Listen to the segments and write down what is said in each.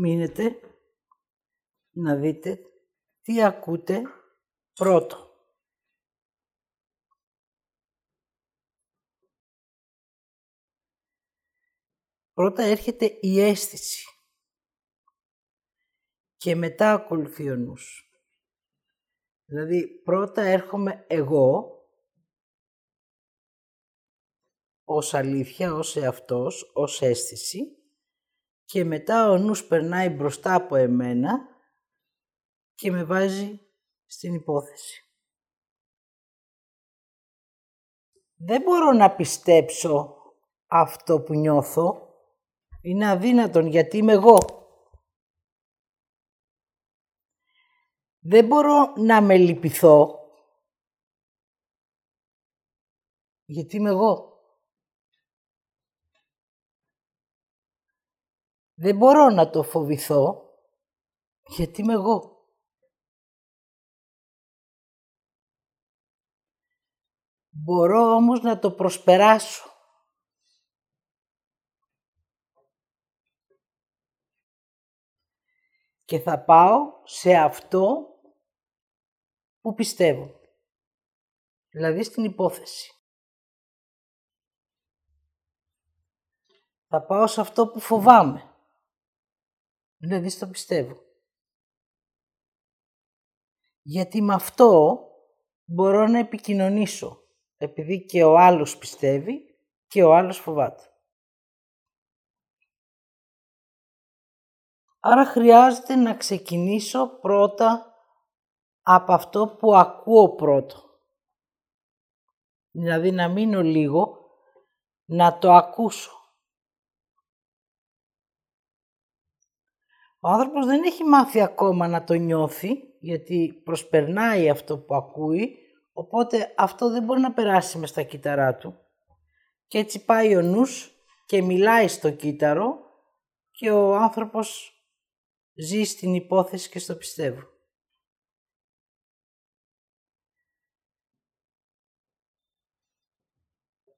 μείνετε να δείτε τι ακούτε πρώτο. Πρώτα έρχεται η αίσθηση και μετά ακολουθεί ο νους. Δηλαδή πρώτα έρχομαι εγώ ως αλήθεια, ως εαυτός, ως αίσθηση και μετά ο νους περνάει μπροστά από εμένα και με βάζει στην υπόθεση. Δεν μπορώ να πιστέψω αυτό που νιώθω. Είναι αδύνατον γιατί είμαι εγώ. Δεν μπορώ να με λυπηθώ γιατί είμαι εγώ. Δεν μπορώ να το φοβηθώ γιατί είμαι εγώ. Μπορώ όμως να το προσπεράσω. Και θα πάω σε αυτό που πιστεύω. Δηλαδή στην υπόθεση. Θα πάω σε αυτό που φοβάμαι. Δηλαδή στο πιστεύω. Γιατί με αυτό μπορώ να επικοινωνήσω επειδή και ο άλλος πιστεύει και ο άλλος φοβάται. Άρα χρειάζεται να ξεκινήσω πρώτα από αυτό που ακούω πρώτο. Δηλαδή να μείνω λίγο, να το ακούσω. Ο άνθρωπος δεν έχει μάθει ακόμα να το νιώθει, γιατί προσπερνάει αυτό που ακούει Οπότε αυτό δεν μπορεί να περάσει μες στα κύτταρά του. Και έτσι πάει ο νους και μιλάει στο κύτταρο και ο άνθρωπος ζει στην υπόθεση και στο πιστεύω.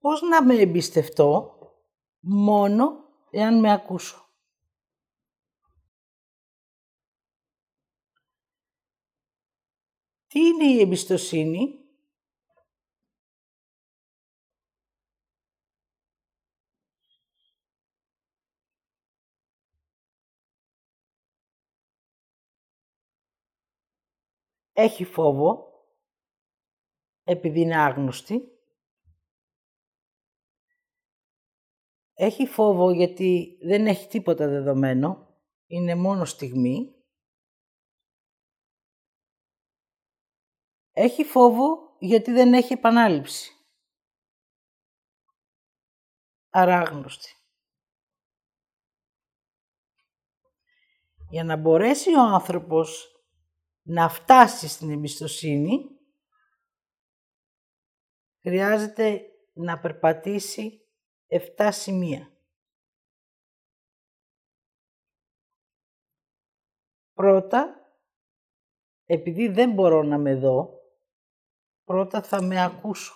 Πώς να με εμπιστευτώ μόνο εάν με ακούσω; Τι είναι η εμπιστοσύνη; έχει φόβο, επειδή είναι άγνωστη. Έχει φόβο γιατί δεν έχει τίποτα δεδομένο, είναι μόνο στιγμή. Έχει φόβο γιατί δεν έχει επανάληψη. Άρα άγνωστη. Για να μπορέσει ο άνθρωπος να φτάσει στην εμπιστοσύνη, χρειάζεται να περπατήσει 7 σημεία. Πρώτα, επειδή δεν μπορώ να με δω, πρώτα θα με ακούσω.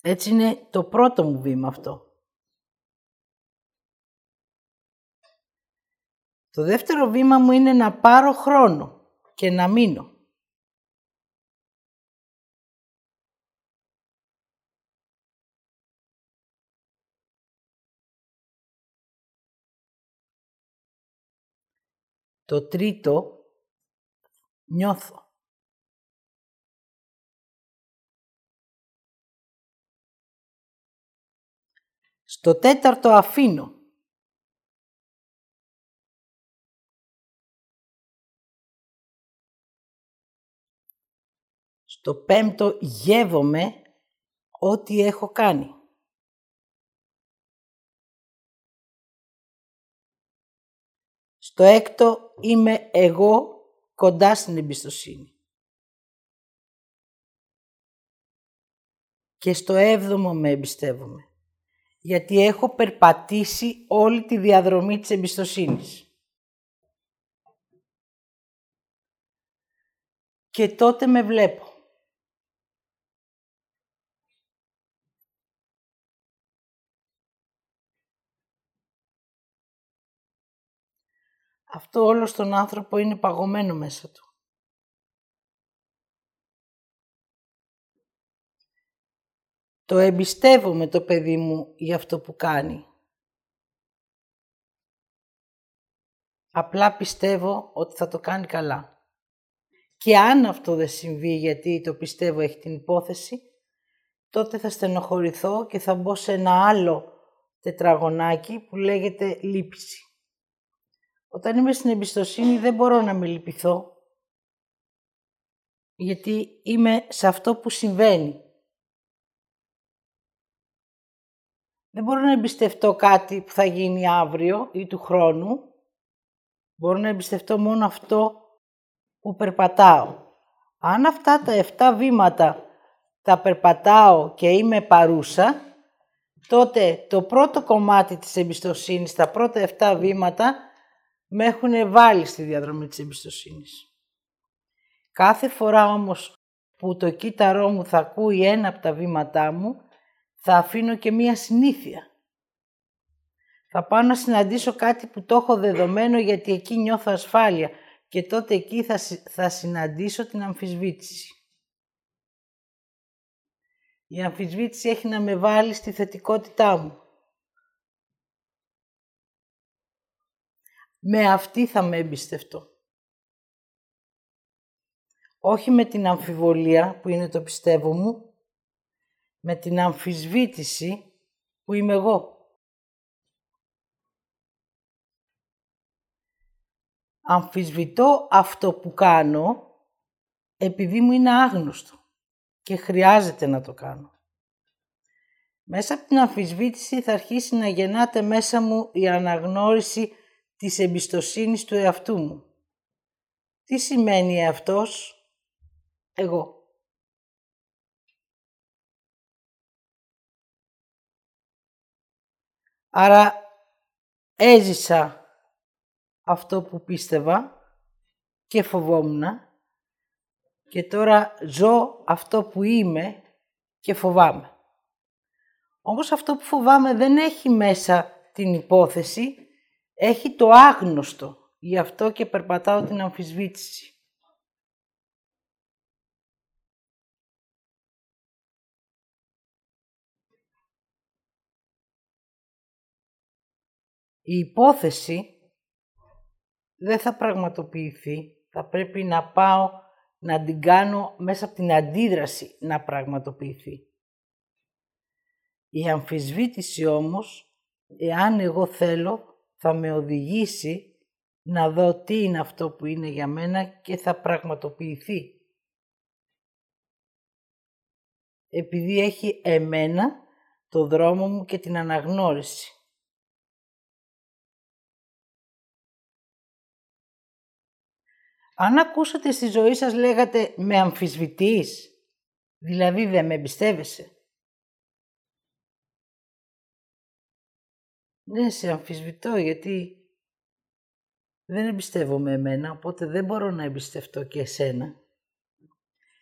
Έτσι είναι το πρώτο μου βήμα αυτό. Το δεύτερο βήμα μου είναι να πάρω χρόνο και να μείνω. Το τρίτο, νιώθω. Στο τέταρτο αφήνω. Στο πέμπτο γεύομαι ό,τι έχω κάνει. Στο έκτο είμαι εγώ κοντά στην εμπιστοσύνη. Και στο έβδομο με εμπιστεύομαι. Γιατί έχω περπατήσει όλη τη διαδρομή της εμπιστοσύνης. Και τότε με βλέπω. αυτό όλο στον άνθρωπο είναι παγωμένο μέσα του. Το εμπιστεύομαι το παιδί μου για αυτό που κάνει. Απλά πιστεύω ότι θα το κάνει καλά. Και αν αυτό δεν συμβεί γιατί το πιστεύω έχει την υπόθεση, τότε θα στενοχωρηθώ και θα μπω σε ένα άλλο τετραγωνάκι που λέγεται λύπηση. Όταν είμαι στην εμπιστοσύνη δεν μπορώ να με λυπηθώ, γιατί είμαι σε αυτό που συμβαίνει. Δεν μπορώ να εμπιστευτώ κάτι που θα γίνει αύριο ή του χρόνου. Μπορώ να εμπιστευτώ μόνο αυτό που περπατάω. Αν αυτά τα 7 βήματα τα περπατάω και είμαι παρούσα, τότε το πρώτο κομμάτι της εμπιστοσύνης, τα πρώτα 7 βήματα, με έχουν βάλει στη διαδρομή της εμπιστοσύνης. Κάθε φορά όμως που το κύτταρό μου θα ακούει ένα από τα βήματά μου, θα αφήνω και μία συνήθεια. Θα πάω να συναντήσω κάτι που το έχω δεδομένο γιατί εκεί νιώθω ασφάλεια και τότε εκεί θα, θα συναντήσω την αμφισβήτηση. Η αμφισβήτηση έχει να με βάλει στη θετικότητά μου. Με αυτή θα με εμπιστευτώ. Όχι με την αμφιβολία που είναι το πιστεύω μου, με την αμφισβήτηση που είμαι εγώ. Αμφισβητώ αυτό που κάνω επειδή μου είναι άγνωστο και χρειάζεται να το κάνω. Μέσα από την αμφισβήτηση θα αρχίσει να γεννάται μέσα μου η αναγνώριση της εμπιστοσύνης του εαυτού μου. Τι σημαίνει αυτός; Εγώ. Άρα έζησα αυτό που πίστευα και φοβόμουν και τώρα ζω αυτό που είμαι και φοβάμαι. Όμως αυτό που φοβάμαι δεν έχει μέσα την υπόθεση, έχει το άγνωστο. Γι' αυτό και περπατάω την αμφισβήτηση. Η υπόθεση δεν θα πραγματοποιηθεί. Θα πρέπει να πάω να την κάνω μέσα από την αντίδραση να πραγματοποιηθεί. Η αμφισβήτηση όμως, εάν εγώ θέλω, θα με οδηγήσει να δω τι είναι αυτό που είναι για μένα και θα πραγματοποιηθεί. Επειδή έχει εμένα το δρόμο μου και την αναγνώριση. Αν ακούσατε στη ζωή σας λέγατε «με αμφισβητείς», δηλαδή δεν με εμπιστεύεσαι. Ναι, σε αμφισβητώ γιατί δεν εμπιστεύομαι εμένα, οπότε δεν μπορώ να εμπιστευτώ και εσένα.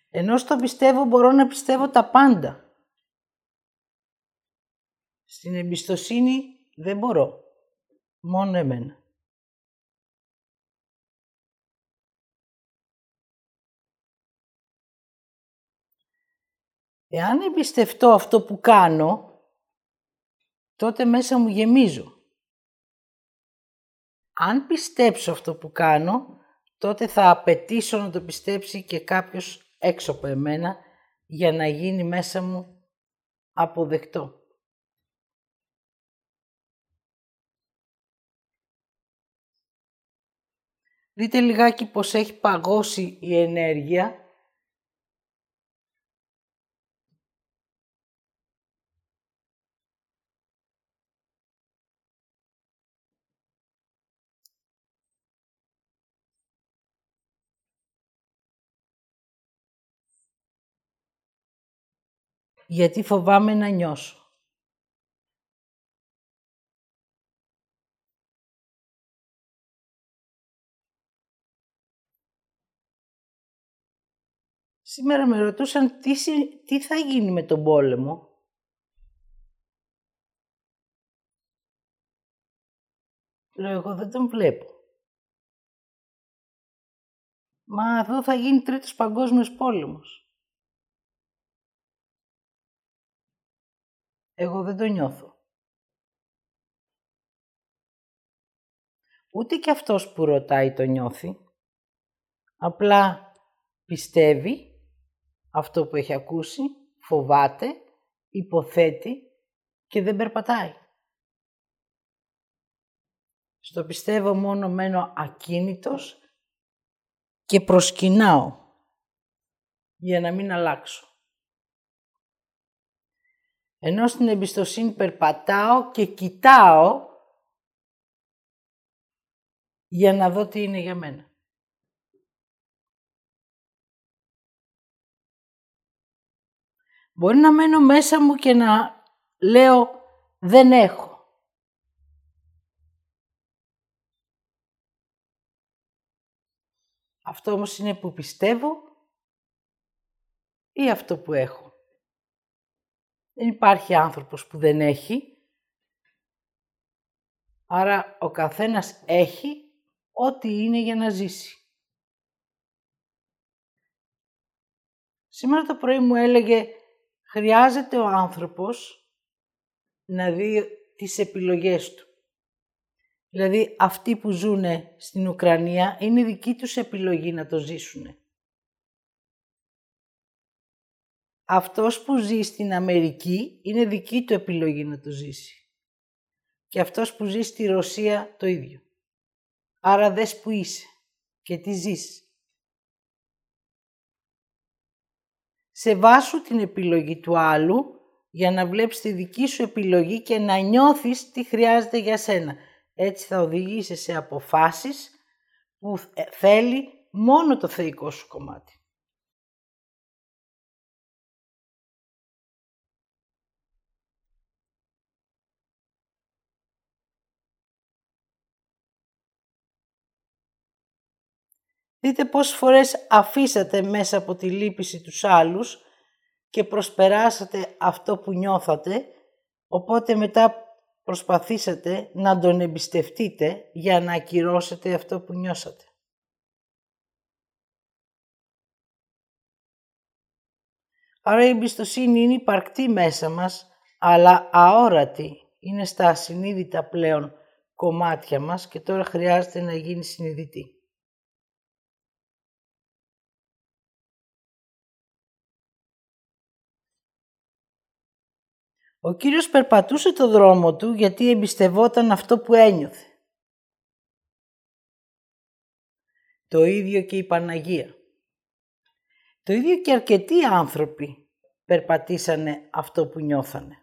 Ενώ στο πιστεύω μπορώ να πιστεύω τα πάντα. Στην εμπιστοσύνη δεν μπορώ. Μόνο εμένα. Εάν εμπιστευτώ αυτό που κάνω, τότε μέσα μου γεμίζω. Αν πιστέψω αυτό που κάνω, τότε θα απαιτήσω να το πιστέψει και κάποιος έξω από εμένα για να γίνει μέσα μου αποδεκτό. Δείτε λιγάκι πως έχει παγώσει η ενέργεια γιατί φοβάμαι να νιώσω. Σήμερα με ρωτούσαν τι, τι θα γίνει με τον πόλεμο. Λέω, εγώ δεν τον βλέπω. Μα εδώ θα γίνει τρίτος παγκόσμιος πόλεμος. Εγώ δεν το νιώθω. Ούτε και αυτός που ρωτάει το νιώθει. Απλά πιστεύει αυτό που έχει ακούσει, φοβάται, υποθέτει και δεν περπατάει. Στο πιστεύω μόνο μένω ακίνητος και προσκυνάω για να μην αλλάξω. Ενώ στην εμπιστοσύνη περπατάω και κοιτάω για να δω τι είναι για μένα. Μπορεί να μένω μέσα μου και να λέω δεν έχω. Αυτό όμως είναι που πιστεύω ή αυτό που έχω. Δεν υπάρχει άνθρωπος που δεν έχει. Άρα ο καθένας έχει ό,τι είναι για να ζήσει. Σήμερα το πρωί μου έλεγε χρειάζεται ο άνθρωπος να δει τις επιλογές του. Δηλαδή αυτοί που ζουν στην Ουκρανία είναι δική τους επιλογή να το ζήσουν. Αυτός που ζει στην Αμερική είναι δική του επιλογή να το ζήσει. Και αυτός που ζει στη Ρωσία το ίδιο. Άρα δες που είσαι και τι ζεις. Σε βάσου την επιλογή του άλλου για να βλέπεις τη δική σου επιλογή και να νιώθεις τι χρειάζεται για σένα. Έτσι θα οδηγήσει σε αποφάσεις που θέλει μόνο το θεϊκό σου κομμάτι. Δείτε πόσες φορές αφήσατε μέσα από τη λύπηση τους άλλους και προσπεράσατε αυτό που νιώθατε, οπότε μετά προσπαθήσατε να τον εμπιστευτείτε για να ακυρώσετε αυτό που νιώσατε. Άρα η εμπιστοσύνη είναι υπαρκτή μέσα μας, αλλά αόρατη. Είναι στα ασυνείδητα πλέον κομμάτια μας και τώρα χρειάζεται να γίνει συνειδητή. Ο Κύριος περπατούσε το δρόμο του γιατί εμπιστευόταν αυτό που ένιωθε. Το ίδιο και η Παναγία. Το ίδιο και αρκετοί άνθρωποι περπατήσανε αυτό που νιώθανε.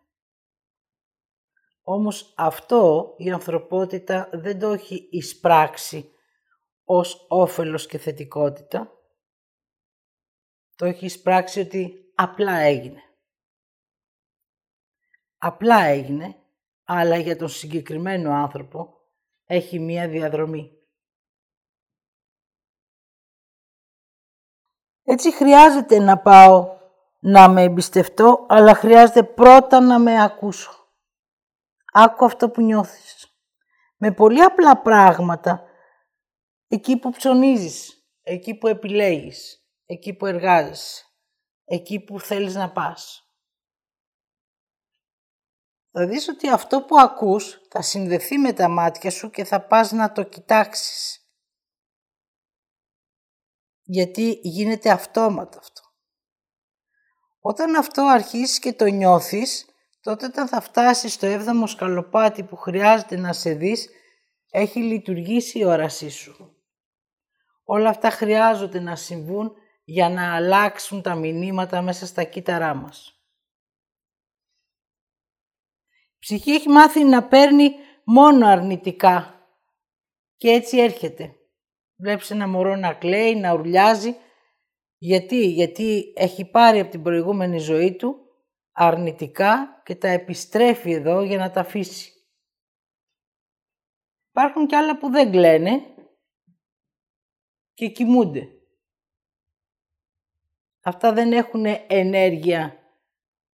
Όμως αυτό η ανθρωπότητα δεν το έχει εισπράξει ως όφελος και θετικότητα. Το έχει εισπράξει ότι απλά έγινε απλά έγινε, αλλά για τον συγκεκριμένο άνθρωπο έχει μία διαδρομή. Έτσι χρειάζεται να πάω να με εμπιστευτώ, αλλά χρειάζεται πρώτα να με ακούσω. Άκου αυτό που νιώθεις. Με πολύ απλά πράγματα, εκεί που ψωνίζεις, εκεί που επιλέγεις, εκεί που εργάζεσαι, εκεί που θέλεις να πας θα δεις ότι αυτό που ακούς θα συνδεθεί με τα μάτια σου και θα πας να το κοιτάξεις. Γιατί γίνεται αυτόματα αυτό. Όταν αυτό αρχίσεις και το νιώθεις, τότε όταν θα φτάσεις στο έβδομο σκαλοπάτι που χρειάζεται να σε δεις, έχει λειτουργήσει η όρασή σου. Όλα αυτά χρειάζονται να συμβούν για να αλλάξουν τα μηνύματα μέσα στα κύτταρά μας ψυχή έχει μάθει να παίρνει μόνο αρνητικά και έτσι έρχεται. Βλέπεις ένα μωρό να κλαίει, να ουρλιάζει. Γιατί, γιατί έχει πάρει από την προηγούμενη ζωή του αρνητικά και τα επιστρέφει εδώ για να τα αφήσει. Υπάρχουν και άλλα που δεν κλαίνε και κοιμούνται. Αυτά δεν έχουν ενέργεια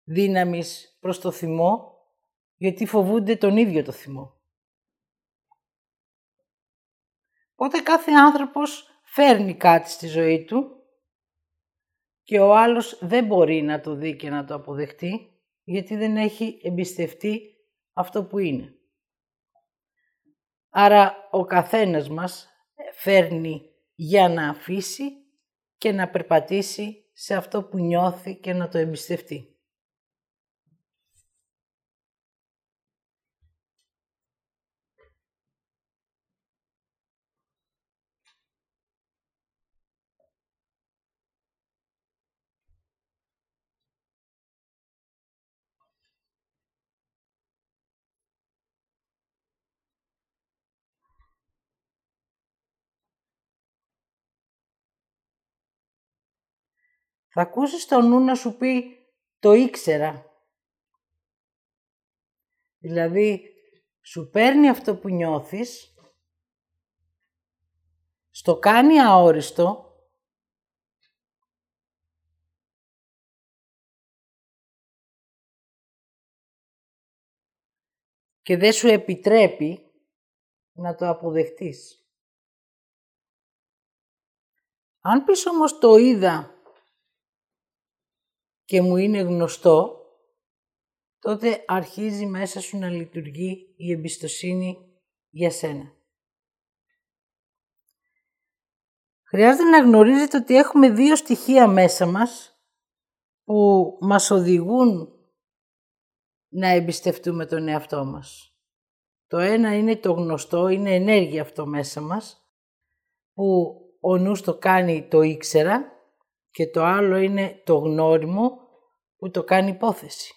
δύναμης προς το θυμό, γιατί φοβούνται τον ίδιο το θυμό. Οπότε κάθε άνθρωπος φέρνει κάτι στη ζωή του και ο άλλος δεν μπορεί να το δει και να το αποδεχτεί γιατί δεν έχει εμπιστευτεί αυτό που είναι. Άρα ο καθένας μας φέρνει για να αφήσει και να περπατήσει σε αυτό που νιώθει και να το εμπιστευτεί. Θα ακούσεις το νου να σου πει «το ήξερα». Δηλαδή, σου παίρνει αυτό που νιώθεις, στο κάνει αόριστο και δεν σου επιτρέπει να το αποδεχτείς. Αν πεις όμως το είδα και μου είναι γνωστό, τότε αρχίζει μέσα σου να λειτουργεί η εμπιστοσύνη για σένα. Χρειάζεται να γνωρίζετε ότι έχουμε δύο στοιχεία μέσα μας που μας οδηγούν να εμπιστευτούμε τον εαυτό μας. Το ένα είναι το γνωστό, είναι ενέργεια αυτό μέσα μας, που ο νους το κάνει το ήξερα και το άλλο είναι το γνώριμο που το κάνει υπόθεση.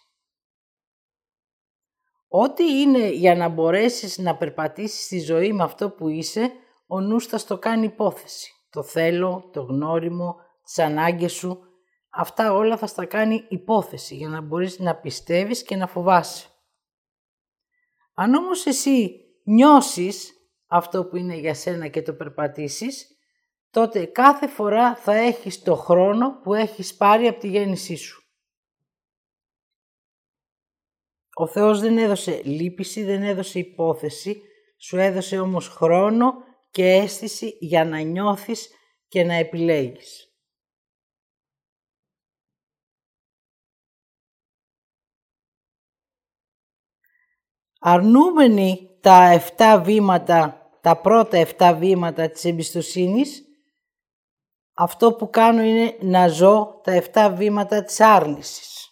Ό,τι είναι για να μπορέσεις να περπατήσεις στη ζωή με αυτό που είσαι, ο νους θα στο κάνει υπόθεση. Το θέλω, το γνώριμο, τις ανάγκες σου, αυτά όλα θα στα κάνει υπόθεση για να μπορείς να πιστεύεις και να φοβάσαι. Αν όμως εσύ νιώσεις αυτό που είναι για σένα και το περπατήσεις, τότε κάθε φορά θα έχεις το χρόνο που έχεις πάρει από τη γέννησή σου. Ο Θεός δεν έδωσε λύπηση, δεν έδωσε υπόθεση, σου έδωσε όμως χρόνο και αίσθηση για να νιώθεις και να επιλέγεις. Αρνούμενοι τα 7 βήματα, τα πρώτα 7 βήματα της εμπιστοσύνης, αυτό που κάνω είναι να ζω τα 7 βήματα της άρνησης.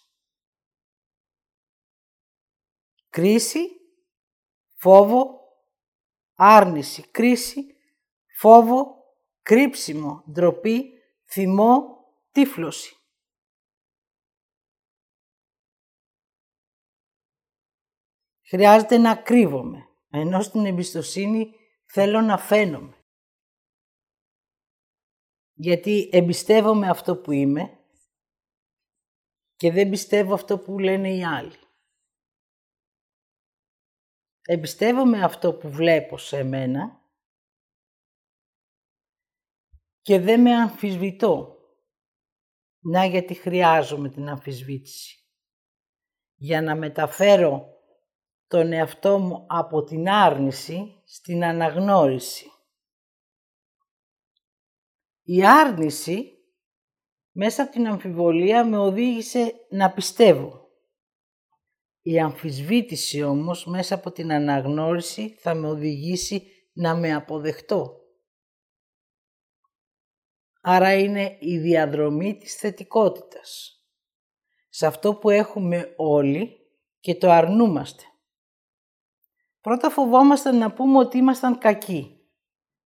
Κρίση, φόβο, άρνηση, κρίση, φόβο, κρύψιμο, ντροπή, θυμό, τύφλωση. Χρειάζεται να κρύβομαι, ενώ στην εμπιστοσύνη θέλω να φαίνομαι γιατί εμπιστεύομαι αυτό που είμαι και δεν πιστεύω αυτό που λένε οι άλλοι. Εμπιστεύομαι αυτό που βλέπω σε μένα και δεν με αμφισβητώ. Να γιατί χρειάζομαι την αμφισβήτηση. Για να μεταφέρω τον εαυτό μου από την άρνηση στην αναγνώριση. Η άρνηση μέσα από την αμφιβολία με οδήγησε να πιστεύω. Η αμφισβήτηση όμως μέσα από την αναγνώριση θα με οδηγήσει να με αποδεχτώ. Άρα είναι η διαδρομή της θετικότητας. Σε αυτό που έχουμε όλοι και το αρνούμαστε. Πρώτα φοβόμαστε να πούμε ότι ήμασταν κακοί.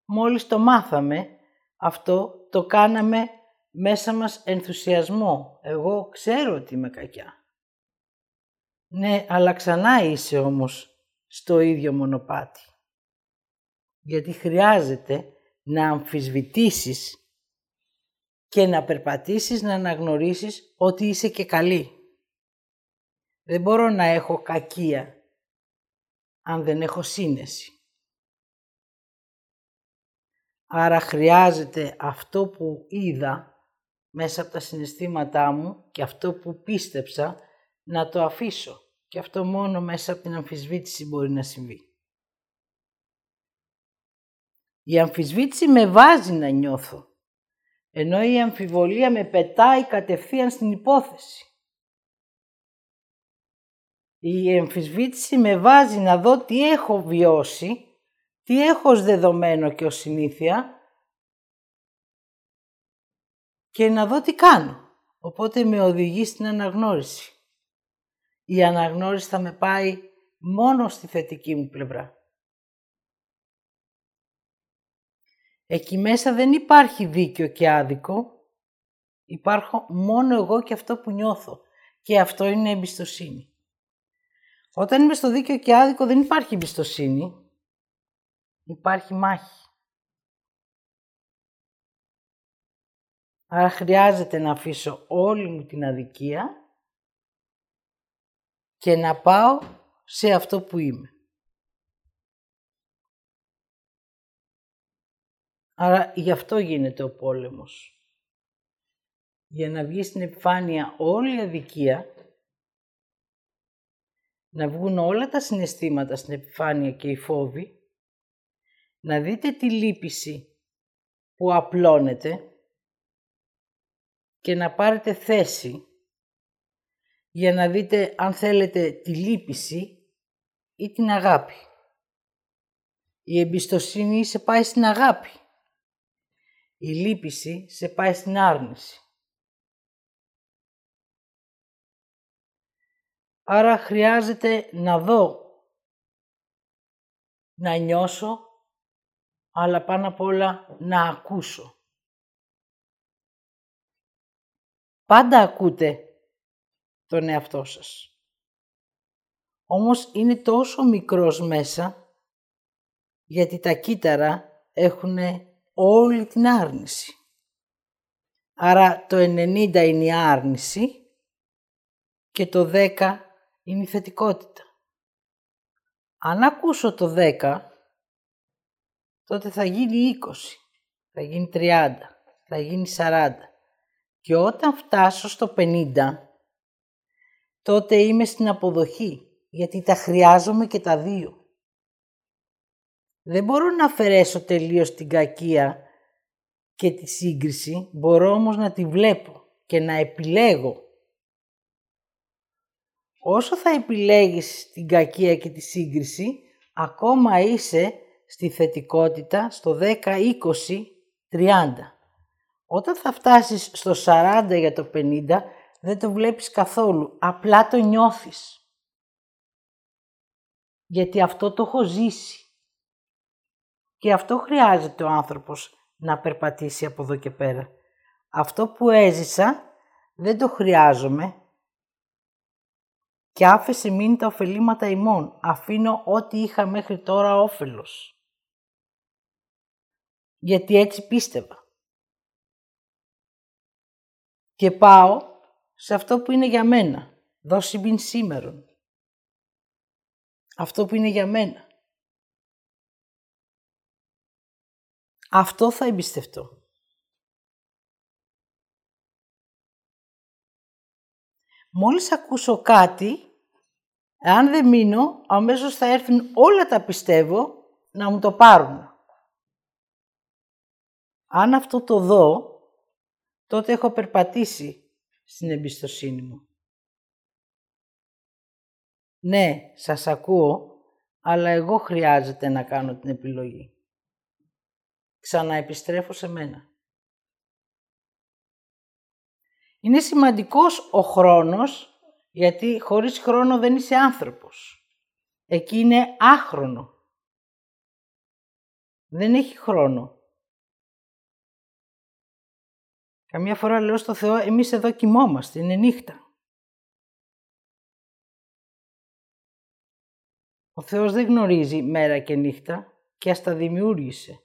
Μόλις το μάθαμε, αυτό το κάναμε μέσα μας ενθουσιασμό. Εγώ ξέρω ότι είμαι κακιά. Ναι, αλλά ξανά είσαι όμως στο ίδιο μονοπάτι. Γιατί χρειάζεται να αμφισβητήσεις και να περπατήσεις να αναγνωρίσεις ότι είσαι και καλή. Δεν μπορώ να έχω κακία αν δεν έχω σύνεση. Άρα χρειάζεται αυτό που είδα μέσα από τα συναισθήματά μου και αυτό που πίστεψα να το αφήσω. Και αυτό μόνο μέσα από την αμφισβήτηση μπορεί να συμβεί. Η αμφισβήτηση με βάζει να νιώθω, ενώ η αμφιβολία με πετάει κατευθείαν στην υπόθεση. Η αμφισβήτηση με βάζει να δω τι έχω βιώσει, τι έχω ως δεδομένο και ως συνήθεια και να δω τι κάνω. Οπότε με οδηγεί στην αναγνώριση. Η αναγνώριση θα με πάει μόνο στη θετική μου πλευρά. Εκεί μέσα δεν υπάρχει δίκιο και άδικο. Υπάρχω μόνο εγώ και αυτό που νιώθω. Και αυτό είναι εμπιστοσύνη. Όταν είμαι στο δίκαιο και άδικο δεν υπάρχει εμπιστοσύνη. Υπάρχει μάχη. Άρα χρειάζεται να αφήσω όλη μου την αδικία και να πάω σε αυτό που είμαι. Άρα γι' αυτό γίνεται ο πόλεμος. Για να βγει στην επιφάνεια όλη η αδικία, να βγουν όλα τα συναισθήματα στην επιφάνεια και οι φόβοι, να δείτε τη λύπηση που απλώνεται και να πάρετε θέση για να δείτε αν θέλετε τη λύπηση ή την αγάπη. Η εμπιστοσύνη σε πάει στην αγάπη. Η λύπηση σε πάει στην άρνηση. Άρα χρειάζεται να δω, να νιώσω, αλλά πάνω απ' όλα να ακούσω. Πάντα ακούτε τον εαυτό σας. Όμως είναι τόσο μικρός μέσα, γιατί τα κύτταρα έχουν όλη την άρνηση. Άρα το 90 είναι η άρνηση και το 10 είναι η θετικότητα. Αν ακούσω το 10, τότε θα γίνει 20, θα γίνει 30, θα γίνει 40. Και όταν φτάσω στο 50, τότε είμαι στην αποδοχή, γιατί τα χρειάζομαι και τα δύο. Δεν μπορώ να αφαιρέσω τελείως την κακία και τη σύγκριση, μπορώ όμως να τη βλέπω και να επιλέγω. Όσο θα επιλέγεις την κακία και τη σύγκριση, ακόμα είσαι στη θετικότητα στο 10, 20, 30. Όταν θα φτάσεις στο 40 για το 50, δεν το βλέπεις καθόλου. Απλά το νιώθεις. Γιατί αυτό το έχω ζήσει. Και αυτό χρειάζεται ο άνθρωπος να περπατήσει από εδώ και πέρα. Αυτό που έζησα δεν το χρειάζομαι και άφησε μην τα ωφελήματα ημών. Αφήνω ό,τι είχα μέχρι τώρα όφελος. Γιατί έτσι πίστευα. Και πάω σε αυτό που είναι για μένα. Δώσει μην σήμερον. Αυτό που είναι για μένα. Αυτό θα εμπιστευτώ. Μόλις ακούσω κάτι, αν δεν μείνω, αμέσως θα έρθουν όλα τα πιστεύω να μου το πάρουν. Αν αυτό το δω, τότε έχω περπατήσει στην εμπιστοσύνη μου. Ναι, σας ακούω, αλλά εγώ χρειάζεται να κάνω την επιλογή. Ξαναεπιστρέφω σε μένα. Είναι σημαντικός ο χρόνος, γιατί χωρίς χρόνο δεν είσαι άνθρωπος. Εκεί είναι άχρονο. Δεν έχει χρόνο. Καμιά φορά λέω στο Θεό, εμείς εδώ κοιμόμαστε, είναι νύχτα. Ο Θεός δεν γνωρίζει μέρα και νύχτα και ας τα δημιούργησε.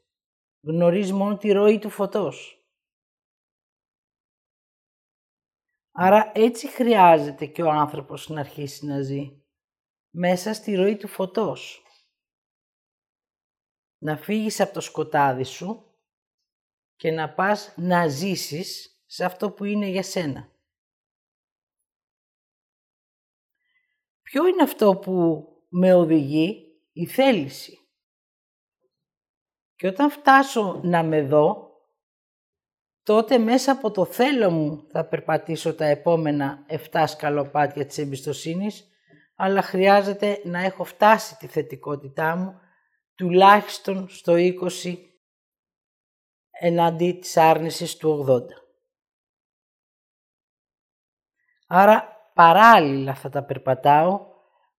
Γνωρίζει μόνο τη ροή του φωτός. Άρα έτσι χρειάζεται και ο άνθρωπος να αρχίσει να ζει. Μέσα στη ροή του φωτός. Να φύγεις από το σκοτάδι σου και να πας να ζήσεις σε αυτό που είναι για σένα. Ποιο είναι αυτό που με οδηγεί; Η θέληση. Και όταν φτάσω να με δω, τότε μέσα από το θέλω μου θα περπατήσω τα επόμενα 7 σκαλοπάτια της εμπιστοσύνης, αλλά χρειάζεται να έχω φτάσει τη θετικότητά μου τουλάχιστον στο 20 εναντί της άρνησης του 80. Άρα παράλληλα θα τα περπατάω,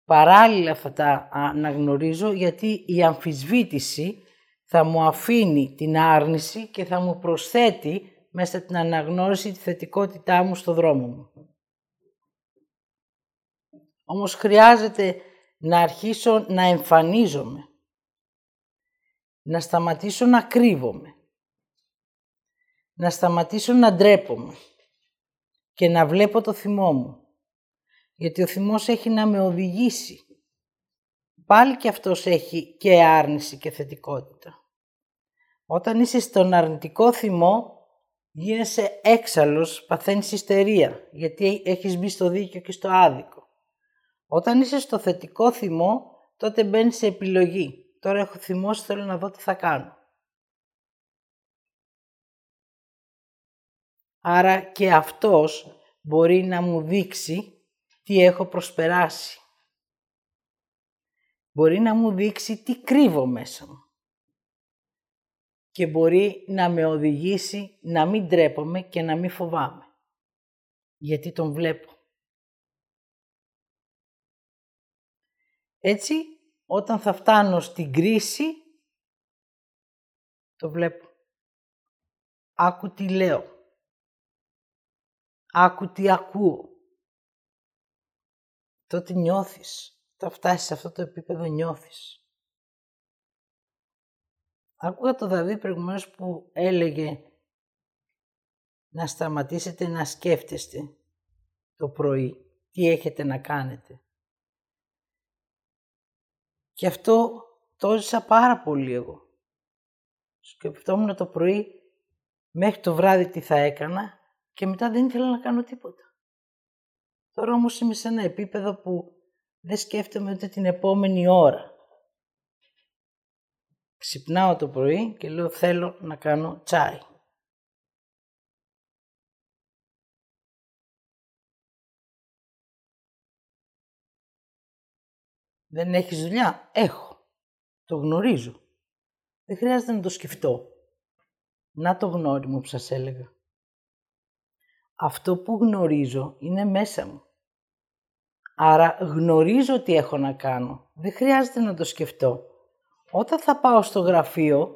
παράλληλα θα τα αναγνωρίζω γιατί η αμφισβήτηση θα μου αφήνει την άρνηση και θα μου προσθέτει μέσα την αναγνώριση τη θετικότητά μου στο δρόμο μου. Όμως χρειάζεται να αρχίσω να εμφανίζομαι, να σταματήσω να κρύβομαι, να σταματήσω να ντρέπομαι και να βλέπω το θυμό μου. Γιατί ο θυμός έχει να με οδηγήσει. Πάλι και αυτός έχει και άρνηση και θετικότητα. Όταν είσαι στον αρνητικό θυμό, γίνεσαι έξαλλος, παθαίνεις ιστερία, γιατί έχεις μπει στο δίκαιο και στο άδικο. Όταν είσαι στο θετικό θυμό, τότε μπαίνεις σε επιλογή. Τώρα έχω θυμώσει, θέλω να δω τι θα κάνω. Άρα και αυτός μπορεί να μου δείξει τι έχω προσπεράσει. Μπορεί να μου δείξει τι κρύβω μέσα μου και μπορεί να με οδηγήσει να μην τρέπομαι και να μην φοβάμαι. Γιατί τον βλέπω. Έτσι, όταν θα φτάνω στην κρίση, το βλέπω. Άκου τι λέω. Άκου τι ακούω. Τότε νιώθεις. Όταν φτάσεις σε αυτό το επίπεδο νιώθεις. Άκουγα το Δαβίδ προηγουμένως που έλεγε να σταματήσετε να σκέφτεστε το πρωί τι έχετε να κάνετε. Και αυτό το ζήσα πάρα πολύ εγώ. Σκεφτόμουν το πρωί μέχρι το βράδυ τι θα έκανα και μετά δεν ήθελα να κάνω τίποτα. Τώρα όμως είμαι σε ένα επίπεδο που δεν σκέφτομαι ούτε την επόμενη ώρα. Ξυπνάω το πρωί και λέω θέλω να κάνω τσάι. Δεν έχεις δουλειά; Έχω. Το γνωρίζω. Δεν χρειάζεται να το σκεφτώ. Να το γνώριμο που σας έλεγα. Αυτό που γνωρίζω είναι μέσα μου. Άρα γνωρίζω τι έχω να κάνω. Δεν χρειάζεται να το σκεφτώ. Όταν θα πάω στο γραφείο,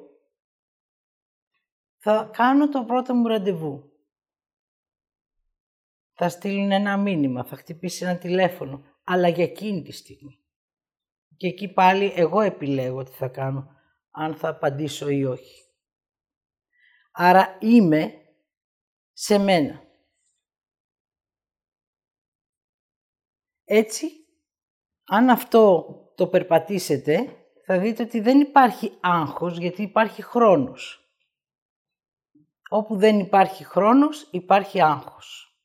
θα κάνω το πρώτο μου ραντεβού. Θα στείλουν ένα μήνυμα, θα χτυπήσει ένα τηλέφωνο, αλλά για εκείνη τη στιγμή. Και εκεί πάλι εγώ επιλέγω τι θα κάνω, αν θα απαντήσω ή όχι. Άρα είμαι σε μένα. Έτσι, αν αυτό το περπατήσετε, θα δείτε ότι δεν υπάρχει άγχος γιατί υπάρχει χρόνος. Όπου δεν υπάρχει χρόνος υπάρχει άγχος.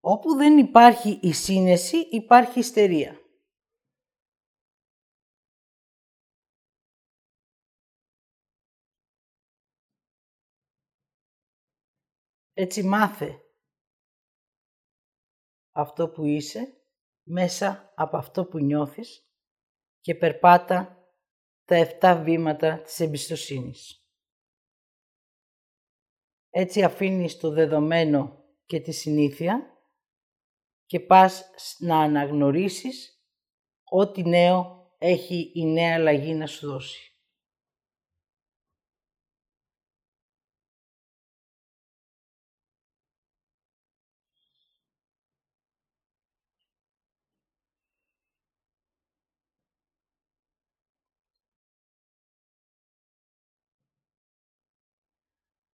Όπου δεν υπάρχει η σύνεση υπάρχει ιστερία. Έτσι μάθε αυτό που είσαι μέσα από αυτό που νιώθεις και περπάτα τα 7 βήματα της εμπιστοσύνης. Έτσι αφήνεις το δεδομένο και τη συνήθεια και πας να αναγνωρίσεις ό,τι νέο έχει η νέα αλλαγή να σου δώσει.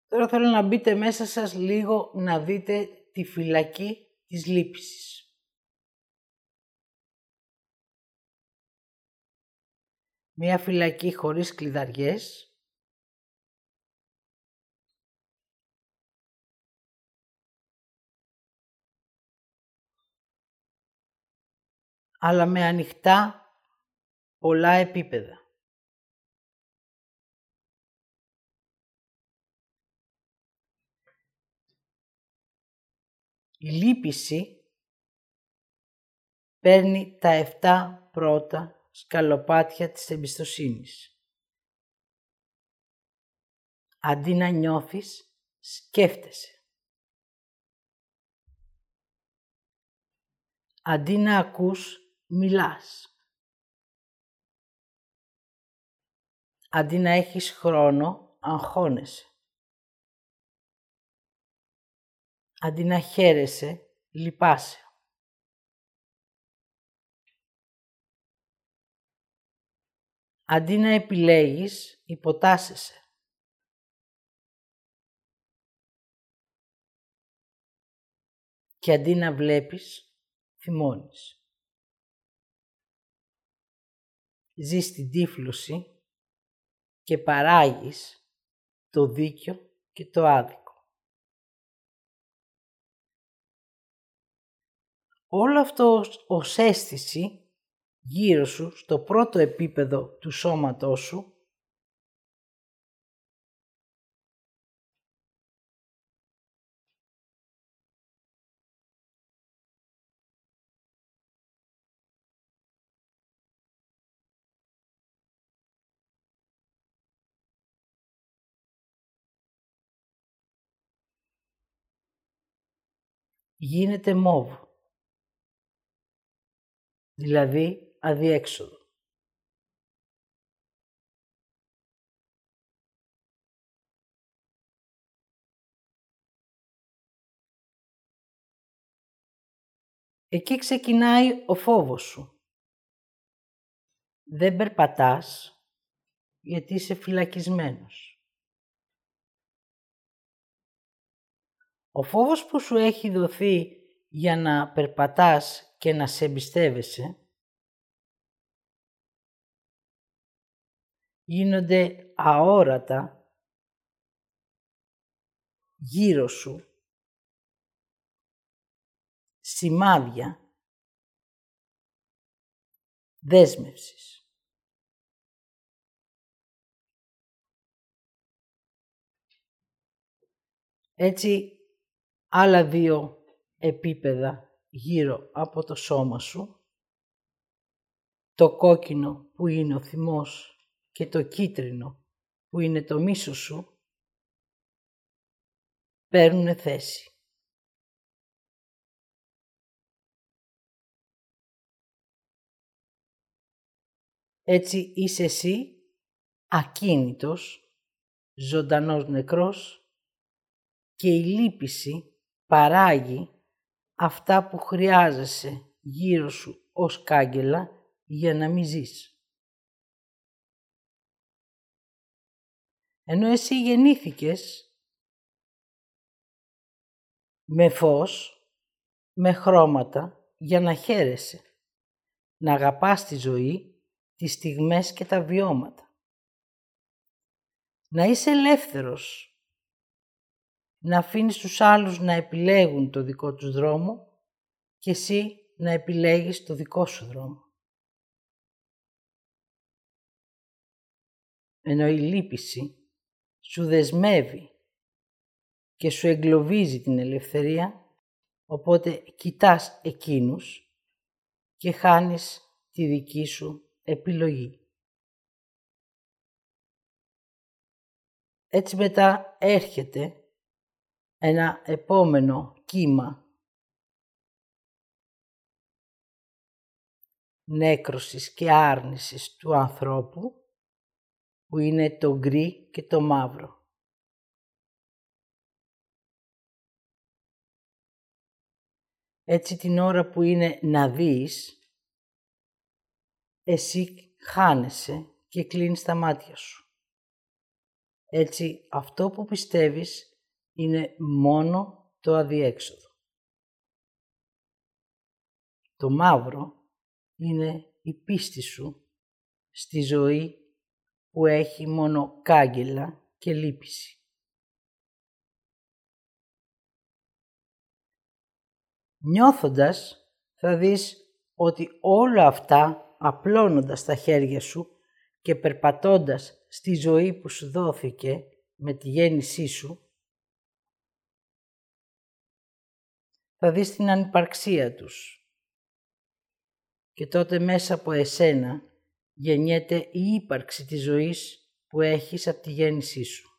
Τώρα θέλω να μπείτε μέσα σας λίγο να δείτε τη φυλακή της λύπησης. Μία φυλακή χωρίς κλειδαριές. αλλά με ανοιχτά πολλά επίπεδα. Η λύπηση παίρνει τα 7 πρώτα σκαλοπάτια της εμπιστοσύνης. Αντί να νιώθεις, σκέφτεσαι. Αντί να ακούς, μιλάς. Αντί να έχεις χρόνο, αγχώνεσαι. Αντί να χαίρεσαι, λυπάσαι. Αντί να επιλέγεις, υποτάσσεσαι. Και αντί να βλέπεις, θυμώνεις. Ζεις την τύφλωση και παράγεις το δίκιο και το άδικο. Όλο αυτό ως αίσθηση γύρω σου, στο πρώτο επίπεδο του σώματός σου, γίνεται μόβ. Δηλαδή αδιέξοδο. Εκεί ξεκινάει ο φόβος σου. Δεν περπατάς γιατί είσαι φυλακισμένος. Ο φόβος που σου έχει δοθεί για να περπατάς και να σε εμπιστεύεσαι γίνονται αόρατα γύρω σου σημάδια δέσμευσης. Έτσι, άλλα δύο επίπεδα γύρω από το σώμα σου, το κόκκινο που είναι ο θυμός και το κίτρινο που είναι το μίσος σου παίρνουν θέση. Έτσι είσαι εσύ ακίνητος, ζωντανός νεκρός και η λύπηση παράγει αυτά που χρειάζεσαι γύρω σου ως κάγκελα για να μην ζεις. Ενώ εσύ γεννήθηκες με φως, με χρώματα, για να χαίρεσαι, να αγαπάς τη ζωή, τις στιγμές και τα βιώματα. Να είσαι ελεύθερος, να αφήνεις τους άλλους να επιλέγουν το δικό τους δρόμο και εσύ να επιλέγεις το δικό σου δρόμο. Ενώ η λύπηση σου δεσμεύει και σου εγκλωβίζει την ελευθερία, οπότε κοιτάς εκείνους και χάνεις τη δική σου επιλογή. Έτσι μετά έρχεται ένα επόμενο κύμα νέκρωσης και άρνησης του ανθρώπου που είναι το γκρι και το μαύρο. Έτσι την ώρα που είναι να δεις, εσύ χάνεσαι και κλείνεις τα μάτια σου. Έτσι αυτό που πιστεύεις είναι μόνο το αδιέξοδο. Το μαύρο είναι η πίστη σου στη ζωή που έχει μόνο κάγκελα και λύπηση. Νιώθοντας θα δεις ότι όλα αυτά απλώνοντας τα χέρια σου και περπατώντας στη ζωή που σου δόθηκε με τη γέννησή σου, θα δεις την ανυπαρξία τους. Και τότε μέσα από εσένα γεννιέται η ύπαρξη της ζωής που έχεις από τη γέννησή σου.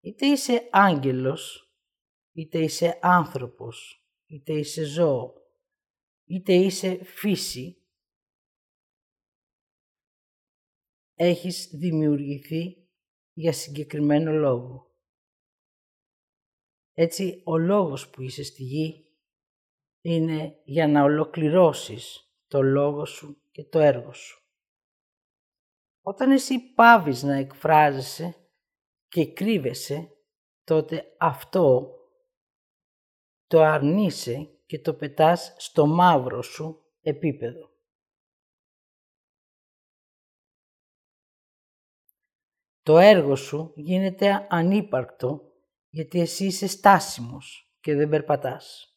Είτε είσαι άγγελος, είτε είσαι άνθρωπος, είτε είσαι ζώο, είτε είσαι φύση, έχεις δημιουργηθεί για συγκεκριμένο λόγο. Έτσι, ο λόγος που είσαι στη γη είναι για να ολοκληρώσεις το λόγο σου και το έργο σου. Όταν εσύ πάβεις να εκφράζεσαι και κρύβεσαι, τότε αυτό το αρνείσαι και το πετάς στο μαύρο σου επίπεδο. Το έργο σου γίνεται ανύπαρκτο γιατί εσύ είσαι στάσιμος και δεν περπατάς.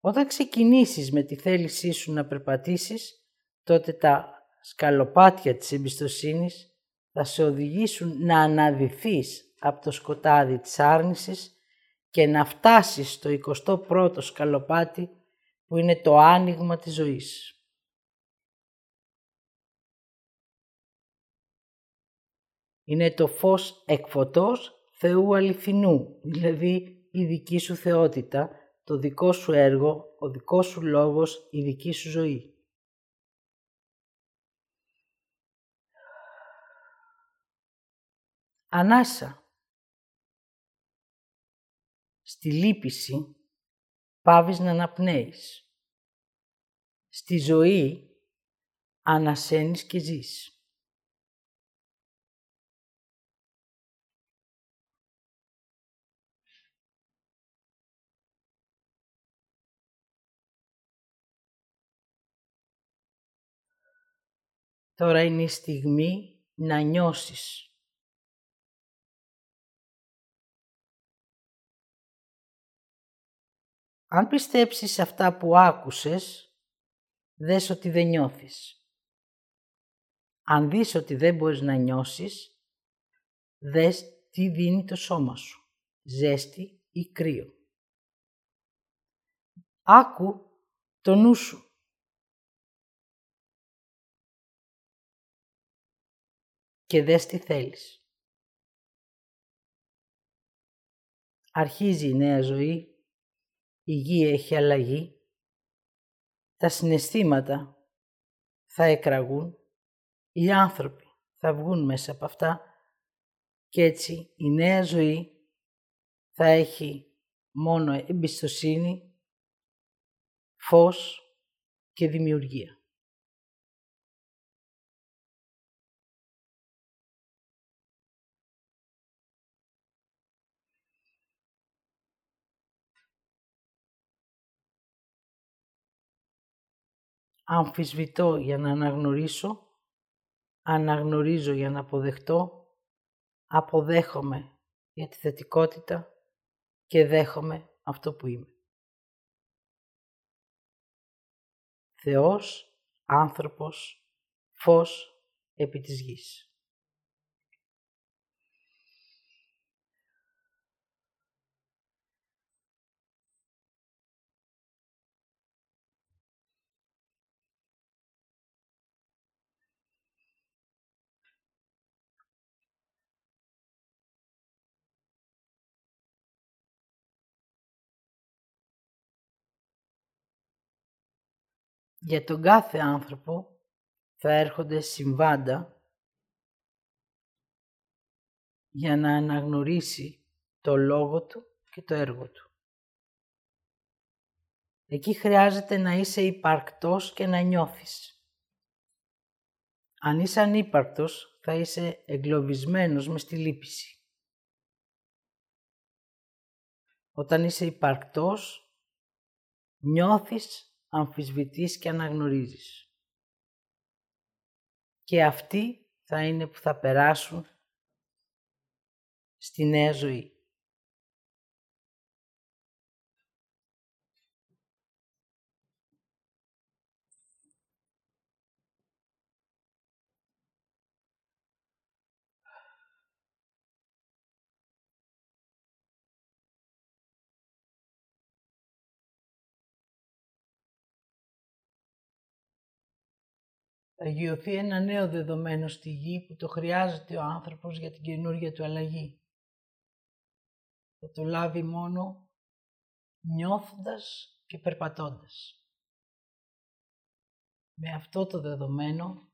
Όταν ξεκινήσεις με τη θέλησή σου να περπατήσεις, τότε τα σκαλοπάτια της εμπιστοσύνης θα σε οδηγήσουν να αναδυθείς από το σκοτάδι της άρνησης και να φτάσεις στο 21ο σκαλοπάτι που είναι το άνοιγμα της ζωής. Είναι το φως εκφωτός Θεού αληθινού, δηλαδή η δική σου θεότητα, το δικό σου έργο, ο δικός σου λόγος, η δική σου ζωή. Ανάσα. Στη λύπηση πάβεις να αναπνέεις. Στη ζωή ανασένεις και ζεις. Τώρα είναι η στιγμή να νιώσεις. Αν πιστέψεις σε αυτά που άκουσες, δες ότι δεν νιώθεις. Αν δεις ότι δεν μπορείς να νιώσεις, δες τι δίνει το σώμα σου, ζέστη ή κρύο. Άκου το νου σου. Και δες τι θέλεις. Αρχίζει η νέα ζωή η γη έχει αλλαγή, τα συναισθήματα θα εκραγούν, οι άνθρωποι θα βγουν μέσα από αυτά και έτσι η νέα ζωή θα έχει μόνο εμπιστοσύνη, φως και δημιουργία. Αμφισβητώ για να αναγνωρίσω, αναγνωρίζω για να αποδεχτώ, αποδέχομαι για τη θετικότητα και δέχομαι αυτό που είμαι. Θεός, άνθρωπος, φως επί της γης. Για τον κάθε άνθρωπο θα έρχονται συμβάντα για να αναγνωρίσει το λόγο του και το έργο του. Εκεί χρειάζεται να είσαι υπαρκτός και να νιώθεις. Αν είσαι ανύπαρκτος, θα είσαι εγκλωβισμένος μες στη λύπηση. Όταν είσαι υπαρκτός, νιώθεις αμφισβητείς και αναγνωρίζεις. Και αυτοί θα είναι που θα περάσουν στη νέα ζωή. Θα γιωθεί ένα νέο δεδομένο στη γη που το χρειάζεται ο άνθρωπος για την καινούργια του αλλαγή. Θα το λάβει μόνο νιώθοντας και περπατώντας. Με αυτό το δεδομένο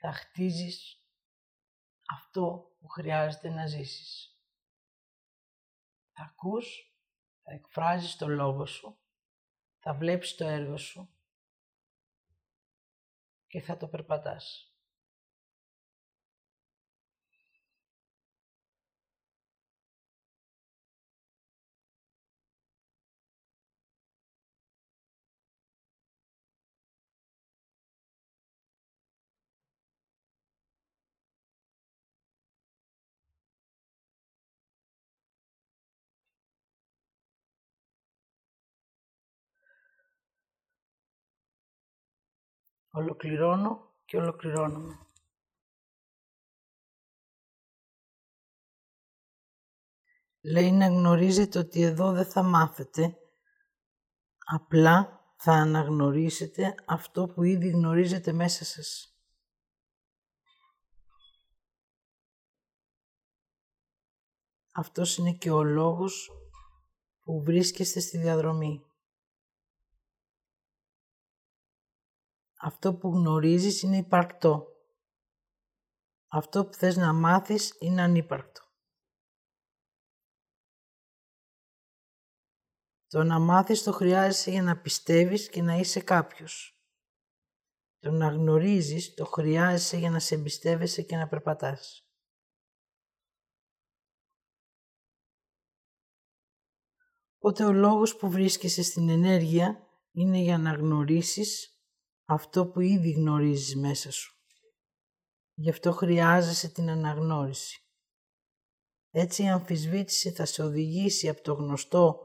θα χτίζεις αυτό που χρειάζεται να ζήσεις. Θα ακούς, θα εκφράζεις το λόγο σου, θα βλέπεις το έργο σου και θα το περπατάς. Ολοκληρώνω και ολοκληρώνομαι. Λέει να γνωρίζετε ότι εδώ δεν θα μάθετε, απλά θα αναγνωρίσετε αυτό που ήδη γνωρίζετε μέσα σας. Αυτός είναι και ο λόγος που βρίσκεστε στη διαδρομή. Αυτό που γνωρίζεις είναι υπαρκτό. Αυτό που θες να μάθεις είναι ανύπαρκτο. Το να μάθεις το χρειάζεσαι για να πιστεύεις και να είσαι κάποιος. Το να γνωρίζεις το χρειάζεσαι για να σε εμπιστεύεσαι και να περπατάς. Οπότε ο λόγος που βρίσκεσαι στην ενέργεια είναι για να γνωρίσεις αυτό που ήδη γνωρίζεις μέσα σου. Γι' αυτό χρειάζεσαι την αναγνώριση. Έτσι η αμφισβήτηση θα σε οδηγήσει από το γνωστό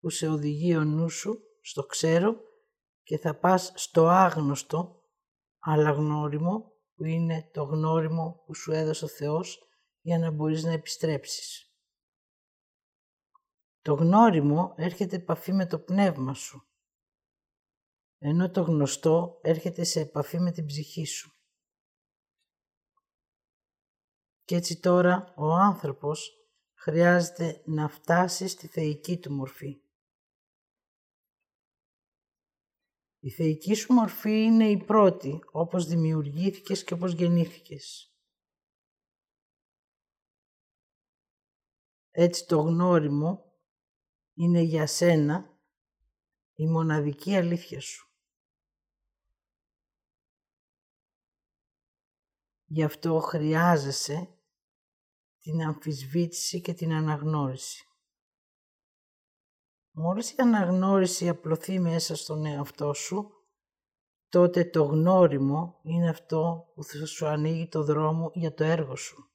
που σε οδηγεί ο νους σου, στο ξέρω, και θα πας στο άγνωστο, αλλά γνώριμο, που είναι το γνώριμο που σου έδωσε ο Θεός για να μπορείς να επιστρέψεις. Το γνώριμο έρχεται επαφή με το πνεύμα σου ενώ το γνωστό έρχεται σε επαφή με την ψυχή σου. Και έτσι τώρα ο άνθρωπος χρειάζεται να φτάσει στη θεϊκή του μορφή. Η θεϊκή σου μορφή είναι η πρώτη, όπως δημιουργήθηκες και όπως γεννήθηκες. Έτσι το γνώριμο είναι για σένα η μοναδική αλήθεια σου. Γι' αυτό χρειάζεσαι την αμφισβήτηση και την αναγνώριση. Μόλις η αναγνώριση απλωθεί μέσα στον εαυτό σου, τότε το γνώριμο είναι αυτό που θα σου ανοίγει το δρόμο για το έργο σου.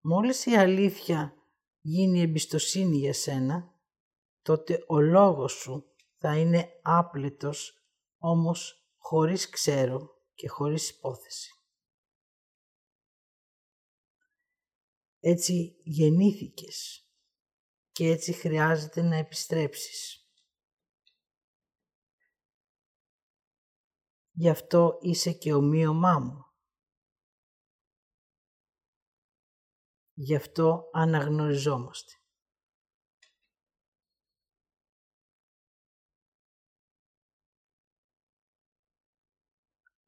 Μόλις η αλήθεια γίνει εμπιστοσύνη για σένα, τότε ο λόγος σου θα είναι άπλετος όμως χωρίς ξέρω και χωρίς υπόθεση. Έτσι γεννήθηκες και έτσι χρειάζεται να επιστρέψεις. Γι' αυτό είσαι και ομοίωμά μου. Γι' αυτό αναγνωριζόμαστε.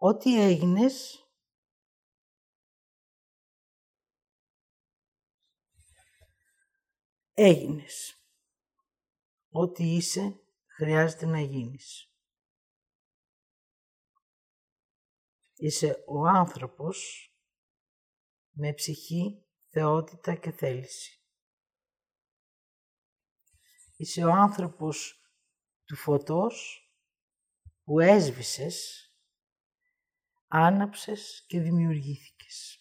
Ό,τι έγινες, έγινες. Ό,τι είσαι, χρειάζεται να γίνεις. Είσαι ο άνθρωπος με ψυχή, θεότητα και θέληση. Είσαι ο άνθρωπος του φωτός που έσβησες άναψες και δημιουργήθηκες.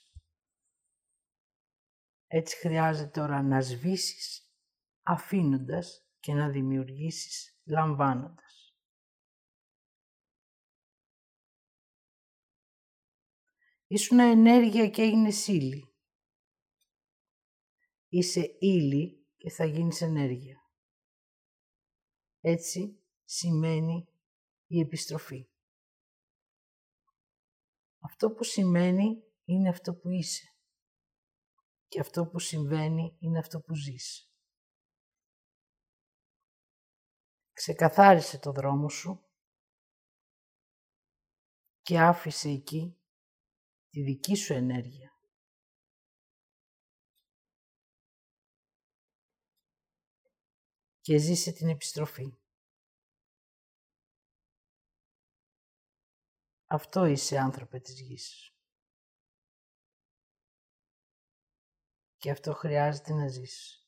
Έτσι χρειάζεται τώρα να σβήσεις αφήνοντας και να δημιουργήσεις λαμβάνοντας. Ήσουν ενέργεια και έγινες ύλη. Είσαι ύλη και θα γίνεις ενέργεια. Έτσι σημαίνει η επιστροφή. Αυτό που σημαίνει είναι αυτό που είσαι. Και αυτό που συμβαίνει είναι αυτό που ζεις. Ξεκαθάρισε το δρόμο σου και άφησε εκεί τη δική σου ενέργεια. Και ζήσε την επιστροφή. Αυτό είσαι άνθρωπε της γης. Και αυτό χρειάζεται να ζήσεις.